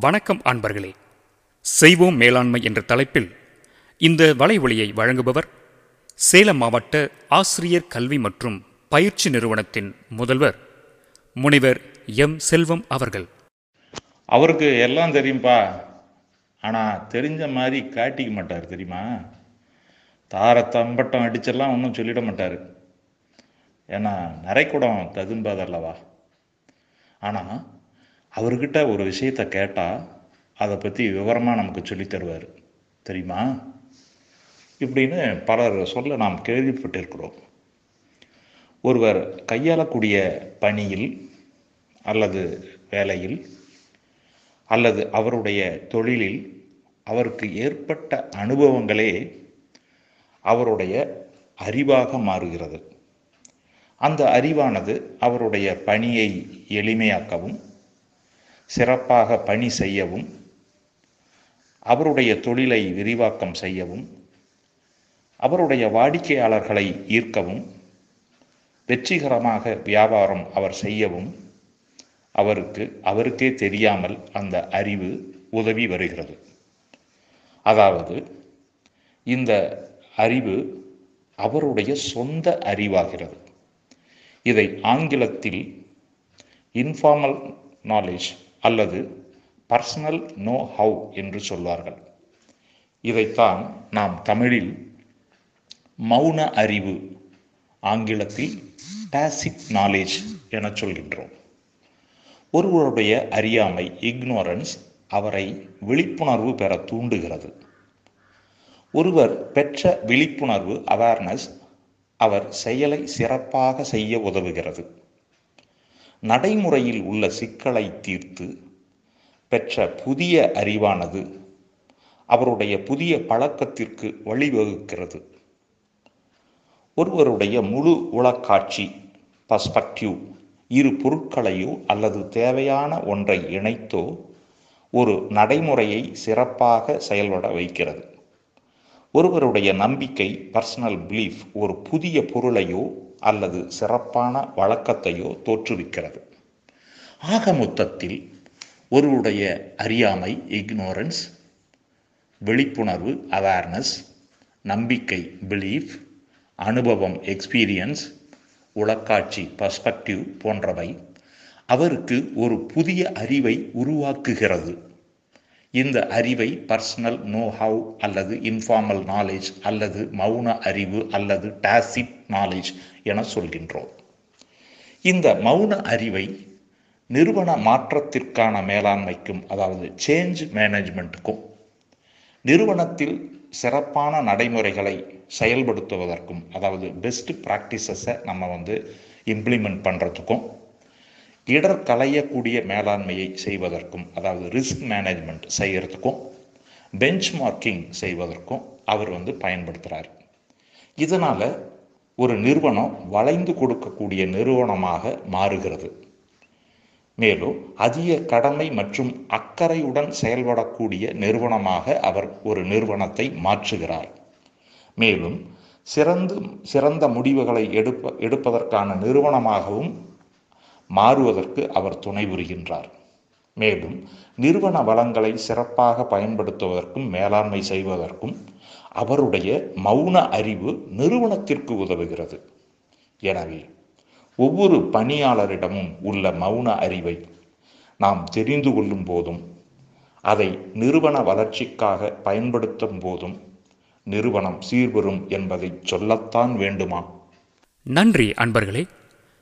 வணக்கம் அன்பர்களே. செய்வோம் மேலாண்மை என்ற தலைப்பில் இந்த வலைவொலியை வழங்குபவர் சேலம் மாவட்ட ஆசிரியர் கல்வி மற்றும் பயிற்சி நிறுவனத்தின் முதல்வர் முனைவர் எம். செல்வம் அவர்கள். அவருக்கு எல்லாம் தெரியும்பா. ஆனால் தெரிஞ்ச மாதிரி காட்டிக்க மாட்டார் தெரியுமா? தார தம்பட்டம் அடிச்செல்லாம் ஒன்றும் சொல்லிட மாட்டார். ஏன்னா நரைக்குடம் ததும்பாதல்லவா ஆனால் அவர்கிட்ட ஒரு விஷயத்தை கேட்டால் அதை பற்றி விவரமாக நமக்கு சொல்லித் தருவார். தெரியுமா? இப்படின்னு பலர் சொல்ல நாம் கேள்விப்பட்டிருக்கிறோம். ஒருவர் கையாளக்கூடிய பணியில் அல்லது வேலையில் அல்லது அவருடைய தொழிலில் அவருக்கு ஏற்பட்ட அனுபவங்களே அவருடைய அறிவாக மாறுகிறது. அந்த அறிவானது அவருடைய பணியை எளிமையாக்கவும் சிறப்பாக பணி செய்யவும் அவருடைய தொழிலை விரிவாக்கம் செய்யவும் அவருடைய வாடிக்கையாளர்களை ஈர்க்கவும் வெற்றிகரமாக வியாபாரம் அவர் செய்யவும் அவருக்கு அவருக்கே தெரியாமல் அந்த அறிவு உதவி வருகிறது. அதாவது இந்த அறிவு அவருடைய சொந்த அறிவாகிறது. இதை ஆங்கிலத்தில் இன்ஃபார்மல் நாலேஜ் அல்லது பர்சனல் நோ ஹவ் என்று சொல்வார்கள். இதைத்தான் நாம் தமிழில் மௌன அறிவு ஆங்கிலத்தில் பேசிக் நாலேஜ் என சொல்கின்றோம். ஒருவருடைய அறியாமை இக்னோரன்ஸ் அவரை விழிப்புணர்வு பெற தூண்டுகிறது. ஒருவர் பெற்ற விழிப்புணர்வு அவேர்னஸ் அவர் செயலை சிறப்பாக செய்ய உதவுகிறது. நடைமுறையில் உள்ள சிக்கலை தீர்த்து பெற்ற புதிய அறிவானது அவருடைய புதிய பழக்கத்திற்கு வழிவகுக்கிறது. ஒருவருடைய முழு உளக்காட்சி பர்ஸ்பெக்டிவ் இரு பொருட்களையோ அல்லது தேவையான ஒன்றை இணைத்தோ ஒரு நடைமுறையை சிறப்பாக செயல்பட வைக்கிறது. ஒருவருடைய நம்பிக்கை பர்சனல் பிலீஃப் ஒரு புதிய பொருளையோ அல்லது சிறப்பான வழக்கத்தையோ தோற்றுவிக்கிறது. ஆக மொத்தத்தில் ஒருவருடைய அறியாமை இக்னோரன்ஸ் விழிப்புணர்வு அவேர்னஸ் நம்பிக்கை பிலீஃப் அனுபவம் எக்ஸ்பீரியன்ஸ் உளக்காட்சி பர்ஸ்பெக்டிவ் போன்றவை அவருக்கு ஒரு புதிய அறிவை உருவாக்குகிறது. இந்த அறிவை பர்சனல் நோ ஹவ் அல்லது இன்ஃபார்மல் நாலேஜ் அல்லது மௌன அறிவு அல்லது டாசிட் நாலேஜ் என சொல்கின்றோம். இந்த மௌன அறிவை நிறுவன மாற்றத்திற்கான மேலாண்மைக்கும் அதாவது சேஞ்ச் மேனேஜ்மெண்ட்டுக்கும் நிறுவனத்தில் சிறப்பான நடைமுறைகளை செயல்படுத்துவதற்கும் அதாவது பெஸ்ட் ப்ராக்டிசஸை நம்ம வந்து இம்ப்ளிமெண்ட் பண்ணுறதுக்கும் இடர் களையக்கூடிய மேலாண்மையை செய்வதற்கும் அதாவது ரிஸ்க் மேனேஜ்மெண்ட் செய்கிறதுக்கும் பெஞ்ச் மார்க்கிங் செய்வதற்கும் அவர் வந்து பயன்படுத்துகிறார் இதனால் ஒரு நிறுவனம் வளைந்து கொடுக்கக்கூடிய நிறுவனமாக மாறுகிறது. மேலும் அதிக கடமை மற்றும் அக்கறையுடன் செயல்படக்கூடிய நிறுவனமாக அவர் ஒரு நிறுவனத்தை மாற்றுகிறார். மேலும் சிறந்து சிறந்த முடிவுகளை எடுப்ப எடுப்பதற்கான நிறுவனமாகவும் மாறுவதற்கு அவர் துணை புரிகின்றார். மேலும் நிறுவன வளங்களை சிறப்பாக பயன்படுத்துவதற்கும் மேலாண்மை செய்வதற்கும் அவருடைய மௌன அறிவு நிறுவனத்திற்கு உதவுகிறது. எனவே ஒவ்வொரு பணியாளரிடமும் உள்ள மௌன அறிவை நாம் தெரிந்து கொள்ளும் போதும் அதை நிறுவன வளர்ச்சிக்காக பயன்படுத்தும் போதும் நிறுவனம் சீர்பெறும் என்பதை சொல்லத்தான் வேண்டுமா? நன்றி அன்பர்களே.